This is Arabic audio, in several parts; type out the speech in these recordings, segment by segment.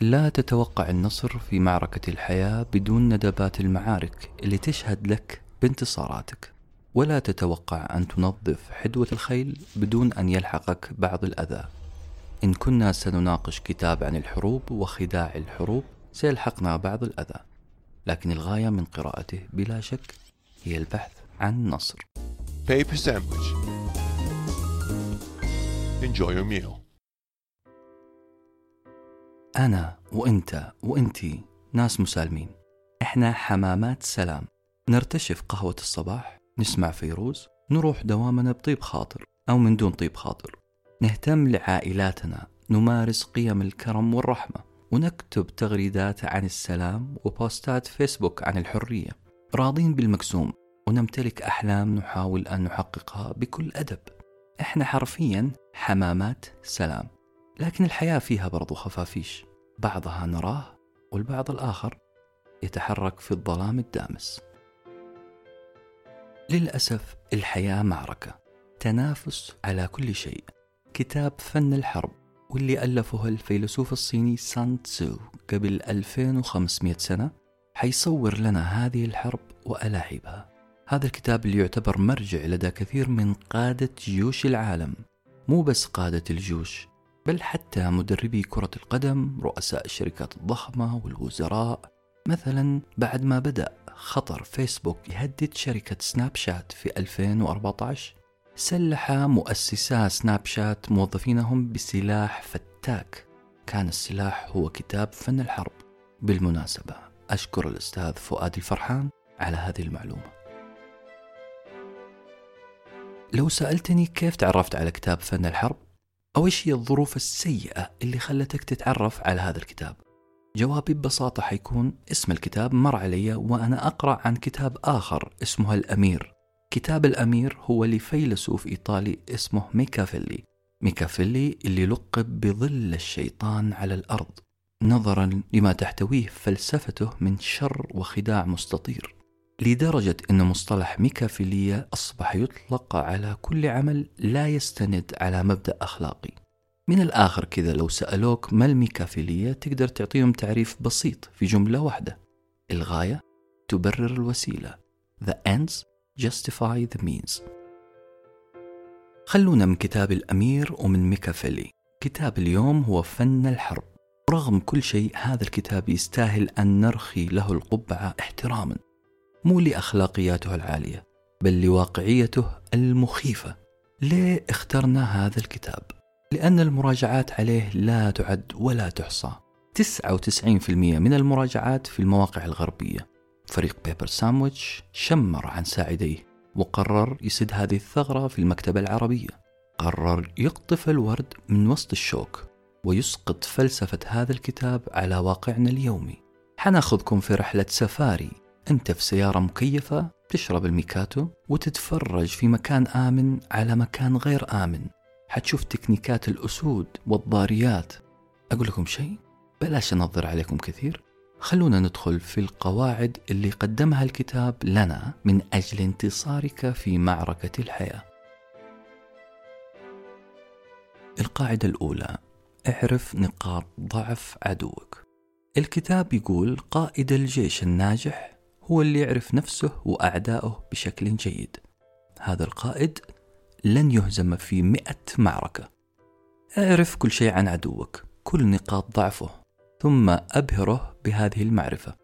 لا تتوقع النصر في معركة الحياة بدون ندبات المعارك اللي تشهد لك بانتصاراتك ولا تتوقع أن تنظف حدوة الخيل بدون أن يلحقك بعض الأذى إن كنا سنناقش كتاب عن الحروب وخداع الحروب سيلحقنا بعض الأذى لكن الغاية من قراءته بلا شك هي البحث عن النصر Paper sandwich. Enjoy your meal. أنا وأنت وأنتي ناس مسالمين. إحنا حمامات سلام. نرتشف قهوة الصباح نسمع فيروز نروح دوامنا بطيب خاطر أو من دون طيب خاطر. نهتم لعائلاتنا نمارس قيم الكرم والرحمة ونكتب تغريدات عن السلام وبوستات فيسبوك عن الحرية. راضين بالمقسوم ونمتلك أحلام نحاول أن نحققها بكل أدب. إحنا حرفيا حمامات سلام. لكن الحياة فيها برضو خفافيش. بعضها نراه والبعض الآخر يتحرك في الظلام الدامس. للأسف الحياة معركة تنافس على كل شيء. كتاب فن الحرب واللي ألفه الفيلسوف الصيني سان تسو قبل 2500 سنة حيصور لنا هذه الحرب وألاعبها. هذا الكتاب اللي يعتبر مرجع لدى كثير من قادة جيوش العالم مو بس قادة الجيوش بل حتى مدربي كرة القدم رؤساء الشركات الضخمة والوزراء. مثلا بعد ما بدأ خطر فيسبوك يهدد شركة سناب شات في 2014 سلح مؤسسا سناب شات موظفينهم بسلاح فتاك. كان السلاح هو كتاب فن الحرب. بالمناسبة أشكر الأستاذ فؤاد الفرحان على هذه المعلومة. لو سألتني كيف تعرفت على كتاب فن الحرب؟ أو إيش هي الظروف السيئة اللي خلتك تتعرف على هذا الكتاب؟ جوابي ببساطة حيكون اسم الكتاب مر علي وأنا أقرأ عن كتاب آخر اسمه الأمير. كتاب الأمير هو لفيلسوف إيطالي اسمه ميكافيلي. ميكافيلي اللي لقب بظل الشيطان على الأرض نظرا لما تحتويه فلسفته من شر وخداع مستطير. لدرجة أن مصطلح ميكافيلية أصبح يطلق على كل عمل لا يستند على مبدأ أخلاقي. من الآخر كذا لو سألوك ما الميكافيلية تقدر تعطيهم تعريف بسيط في جملة واحدة. الغاية تبرر الوسيلة. The ends justify the means. خلونا من كتاب الأمير ومن ميكافيلي. كتاب اليوم هو فن الحرب. رغم كل شيء هذا الكتاب يستاهل أن نرخي له القبعة احتراما. مو لأخلاقياته العالية بل لواقعيته المخيفة. ليه اخترنا هذا الكتاب؟ لأن المراجعات عليه لا تعد ولا تحصى. 99% من المراجعات في المواقع الغربية. فريق Paper Sandwich شمر عن ساعديه وقرر يسد هذه الثغرة في المكتبة العربية. قرر يقطف الورد من وسط الشوك ويسقط فلسفة هذا الكتاب على واقعنا اليومي. حناخذكم في رحلة سفاري أنت في سيارة مكيفة تشرب ال macchiato وتتفرج في مكان آمن على مكان غير آمن. حتشوف تكنيكات الأسود والضاريات. أقول لكم شيء بلاش أنظر عليكم كثير. خلونا ندخل في القواعد اللي قدمها الكتاب لنا من أجل انتصارك في معركة الحياة. القاعدة الأولى. اعرف نقاط ضعف عدوك. الكتاب يقول قائد الجيش الناجح هو اللي يعرف نفسه وأعدائه بشكل جيد. هذا القائد لن يهزم في مئة معركة. اعرف كل شيء عن عدوك كل نقاط ضعفه ثم أبهره بهذه المعرفة.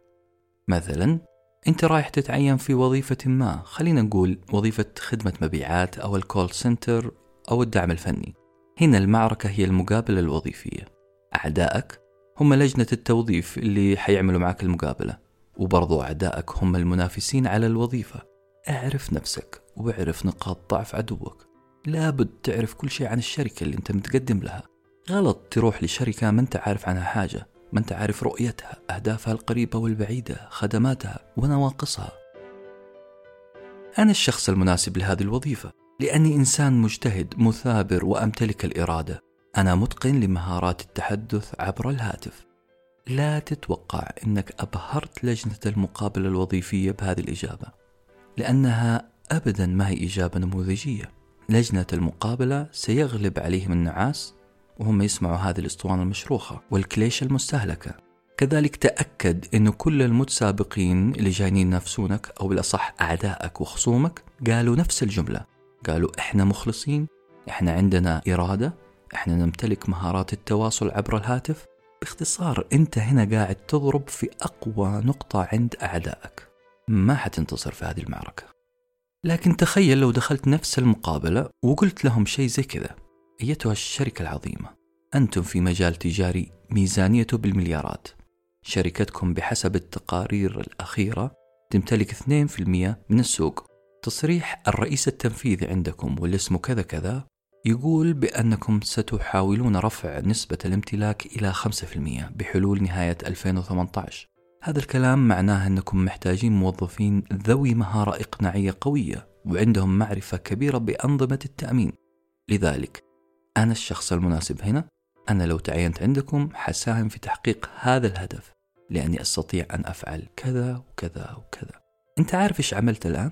مثلا أنت رايح تتعين في وظيفة ما خلينا نقول وظيفة خدمة مبيعات أو الكول سنتر أو الدعم الفني. هنا المعركة هي المقابلة الوظيفية. أعدائك هم لجنة التوظيف اللي حيعملوا معك المقابلة. وبرضو أعدائك هم المنافسين على الوظيفة. اعرف نفسك واعرف نقاط ضعف عدوك. لابد تعرف كل شيء عن الشركة اللي انت متقدم لها. غلط تروح لشركة ما انت عارف عنها حاجة ما انت عارف رؤيتها أهدافها القريبة والبعيدة خدماتها ونواقصها. أنا الشخص المناسب لهذه الوظيفة لأني إنسان مجتهد مثابر وأمتلك الإرادة. أنا متقن لمهارات التحدث عبر الهاتف. لا تتوقع أنك أبهرت لجنة المقابلة الوظيفية بهذه الإجابة لأنها أبدا ما هي إجابة نموذجية. لجنة المقابلة سيغلب عليهم النعاس وهم يسمعوا هذه الأسطوانة المشروخة والكليشة المستهلكة. كذلك تأكد أنه كل المتسابقين اللي جايين ينافسونك أو بالأصح أعدائك وخصومك قالوا نفس الجملة. قالوا إحنا مخلصين إحنا عندنا إرادة إحنا نمتلك مهارات التواصل عبر الهاتف باختصار أنت هنا قاعد تضرب في أقوى نقطة عند أعدائك. ما حتنتصر في هذه المعركة. لكن تخيل لو دخلت نفس المقابلة وقلت لهم شيء زي كذا. أيتها الشركة العظيمة. أنتم في مجال تجاري ميزانيته بالمليارات. شركتكم بحسب التقارير الأخيرة تمتلك 2% من السوق. تصريح الرئيس التنفيذي عندكم واللي اسمه كذا كذا يقول بأنكم ستحاولون رفع نسبة الامتلاك إلى 5% بحلول نهاية 2018 هذا الكلام معناه أنكم محتاجين موظفين ذوي مهارة إقناعية قوية وعندهم معرفة كبيرة بأنظمة التأمين. لذلك أنا الشخص المناسب هنا. أنا لو تعينت عندكم حساهم في تحقيق هذا الهدف لأني أستطيع أن أفعل كذا وكذا وكذا. أنت عارف إيش عملت الآن؟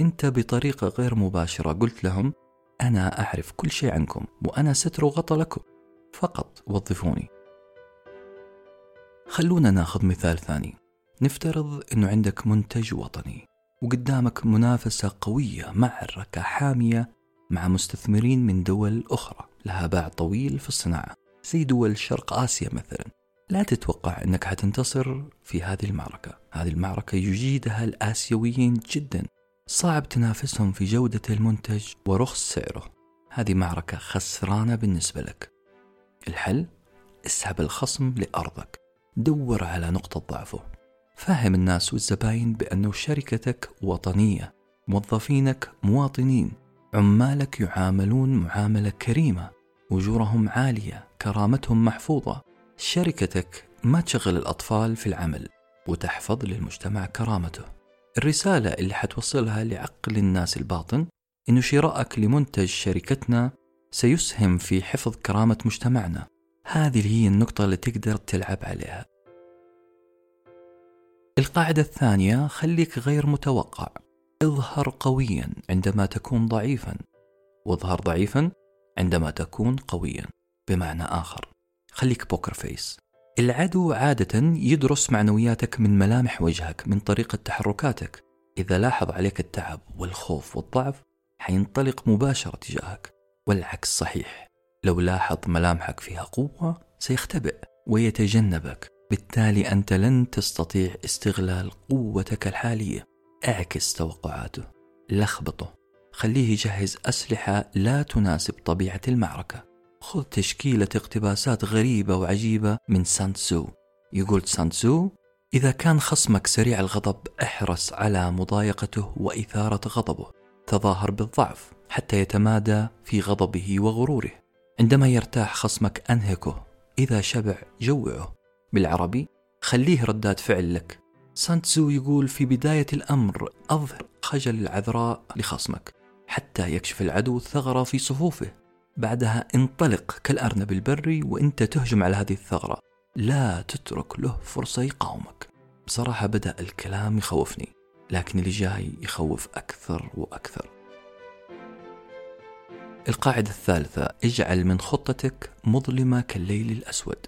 أنت بطريقة غير مباشرة قلت لهم أنا أعرف كل شيء عنكم وأنا ستر وغطى لكم. فقط وظفوني. خلونا ناخذ مثال ثاني. نفترض أنه عندك منتج وطني وقدامك منافسة قوية معركة حامية مع مستثمرين من دول أخرى. لها باع طويل في الصناعة زي دول شرق آسيا مثلا. لا تتوقع أنك حتنتصر في هذه المعركة. هذه المعركة يجيدها الآسيويين جدا. صعب تنافسهم في جودة المنتج ورخص سعره. هذه معركة خسرانة بالنسبة لك. الحل؟ اسحب الخصم لأرضك. دور على نقطة ضعفه. فهم الناس والزباين بأنه شركتك وطنية موظفينك مواطنين عمالك يعاملون معاملة كريمة أجورهم عالية كرامتهم محفوظة. شركتك ما تشغل الأطفال في العمل وتحفظ للمجتمع كرامته. الرسالة اللي حتوصلها لعقل الناس الباطن إنه شراءك لمنتج شركتنا سيسهم في حفظ كرامة مجتمعنا. هذه هي النقطة اللي تقدر تلعب عليها. القاعدة الثانية خليك غير متوقع. اظهر قويا عندما تكون ضعيفا. واظهر ضعيفا عندما تكون قويا. بمعنى آخر خليك بوكر فيس العدو عادة يدرس معنوياتك من ملامح وجهك من طريقة تحركاتك. إذا لاحظ عليك التعب والخوف والضعف حينطلق مباشرة تجاهك والعكس صحيح. لو لاحظ ملامحك فيها قوة سيختبئ ويتجنبك. بالتالي أنت لن تستطيع استغلال قوتك الحالية. اعكس توقعاته. لخبطه. خليه يجهز أسلحة لا تناسب طبيعة المعركة. خذ تشكيلة اقتباسات غريبة وعجيبة من سانتسو. يقول سانتسو إذا كان خصمك سريع الغضب احرص على مضايقته وإثارة غضبه. تظاهر بالضعف حتى يتمادى في غضبه وغروره. عندما يرتاح خصمك أنهكه. إذا شبع جوعه. بالعربي خليه ردات فعل لك. سانتسو يقول في بداية الأمر أظهر خجل العذراء لخصمك حتى يكشف العدو الثغرة في صفوفه. بعدها انطلق كالأرنب البري وانت تهجم على هذه الثغرة. لا تترك له فرصة يقاومك. بصراحة بدأ الكلام يخوفني لكن اللي جاي يخوف أكثر وأكثر. القاعدة الثالثة اجعل من خطتك مظلمة كالليل الأسود.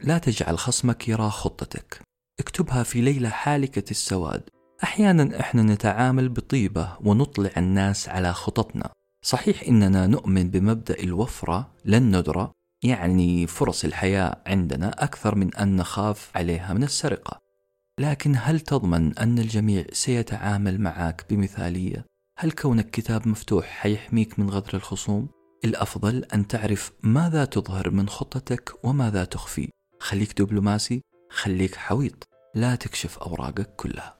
لا تجعل خصمك يرى خطتك. اكتبها في ليلة حالكة السواد. أحيانا إحنا نتعامل بطيبة ونطلع الناس على خططنا. صحيح إننا نؤمن بمبدأ الوفرة لا الندرة يعني فرص الحياة عندنا أكثر من أن نخاف عليها من السرقة لكن هل تضمن أن الجميع سيتعامل معك بمثالية؟ هل كونك كتاب مفتوح حيحميك من غدر الخصوم؟ الأفضل أن تعرف ماذا تظهر من خطتك وماذا تخفي خليك دبلوماسي خليك حويط لا تكشف أوراقك كلها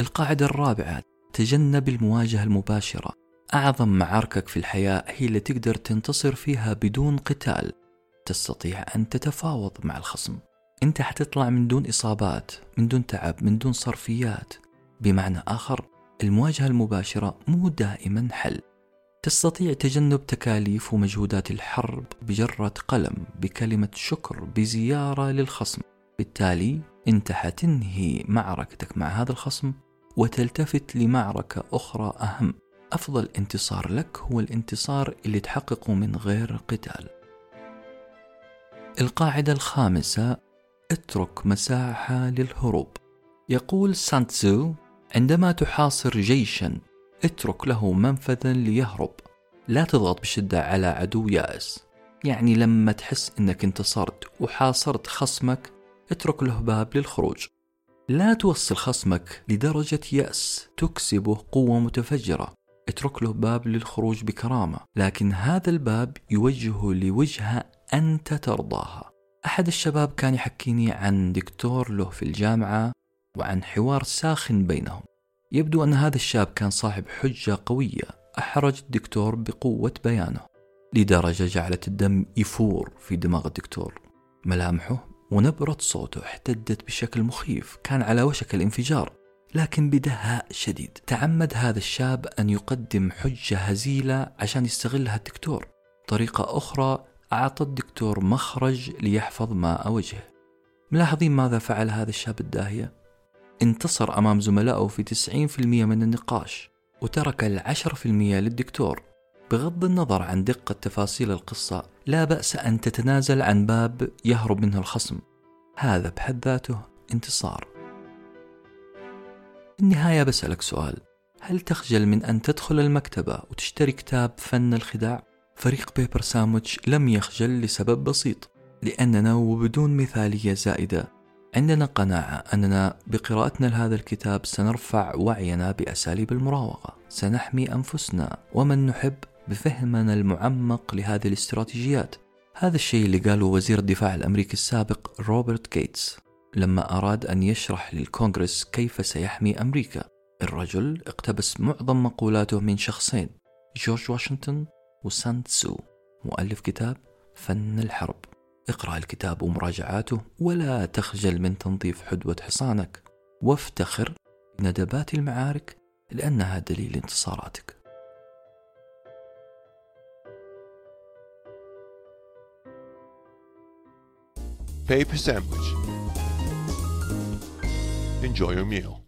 القاعدة الرابعة تجنب المواجهة المباشرة. أعظم معاركك في الحياة هي اللي تقدر تنتصر فيها بدون قتال. تستطيع أن تتفاوض مع الخصم. أنت حتطلع من دون إصابات من دون تعب من دون صرفيات. بمعنى آخر المواجهة المباشرة مو دائما حل. تستطيع تجنب تكاليف ومجهودات الحرب بجرة قلم بكلمة شكر بزيارة للخصم. بالتالي أنت حتنهي معركتك مع هذا الخصم. وتلتفت لمعركة أخرى أهم. أفضل انتصار لك هو الانتصار اللي تحققه من غير قتال. القاعدة الخامسة اترك مساحة للهروب. يقول سانتزو عندما تحاصر جيشا اترك له منفذا ليهرب. لا تضغط بشدة على عدو يائس. يعني لما تحس إنك انتصرت وحاصرت خصمك اترك له باب للخروج. لا توصل خصمك لدرجة يأس تكسبه قوة متفجرة. اترك له باب للخروج بكرامة لكن هذا الباب يوجهه لوجهة أنت ترضاها. أحد الشباب كان يحكيني عن دكتور له في الجامعة وعن حوار ساخن بينهم. يبدو أن هذا الشاب كان صاحب حجة قوية أحرج الدكتور بقوة بيانه. لدرجة جعلت الدم يفور في دماغ الدكتور ملامحه ونبرة صوته احتدت بشكل مخيف كان على وشك الانفجار لكن بدهاء شديد. تعمد هذا الشاب أن يقدم حجة هزيلة عشان يستغلها الدكتور. طريقة أخرى أعطى الدكتور مخرج ليحفظ ماء وجهه. ملاحظين ماذا فعل هذا الشاب الداهية؟ انتصر أمام زملائه في 90% من النقاش وترك العشر في المية للدكتور. بغض النظر عن دقة تفاصيل القصة لا بأس أن تتنازل عن باب يهرب منه الخصم. هذا بحد ذاته انتصار. النهاية بسألك سؤال. هل تخجل من أن تدخل المكتبة وتشتري كتاب فن الخداع؟ فريق Paper Sandwich لم يخجل لسبب بسيط لأننا وبدون مثالية زائدة. عندنا قناعة أننا بقراءتنا لهذا الكتاب سنرفع وعينا بأساليب المراوغة. سنحمي أنفسنا ومن نحب بفهمنا المعمق لهذه الاستراتيجيات. هذا الشيء اللي قاله وزير الدفاع الأمريكي السابق روبرت جيتس لما أراد أن يشرح للكونغرس كيف سيحمي أمريكا. الرجل اقتبس معظم مقولاته من شخصين جورج واشنطن وسانت سو مؤلف كتاب فن الحرب. اقرأ الكتاب ومراجعاته ولا تخجل من تنظيف حدوة حصانك. وافتخر بندبات المعارك لأنها دليل انتصاراتك. Paper sandwich. Enjoy your meal.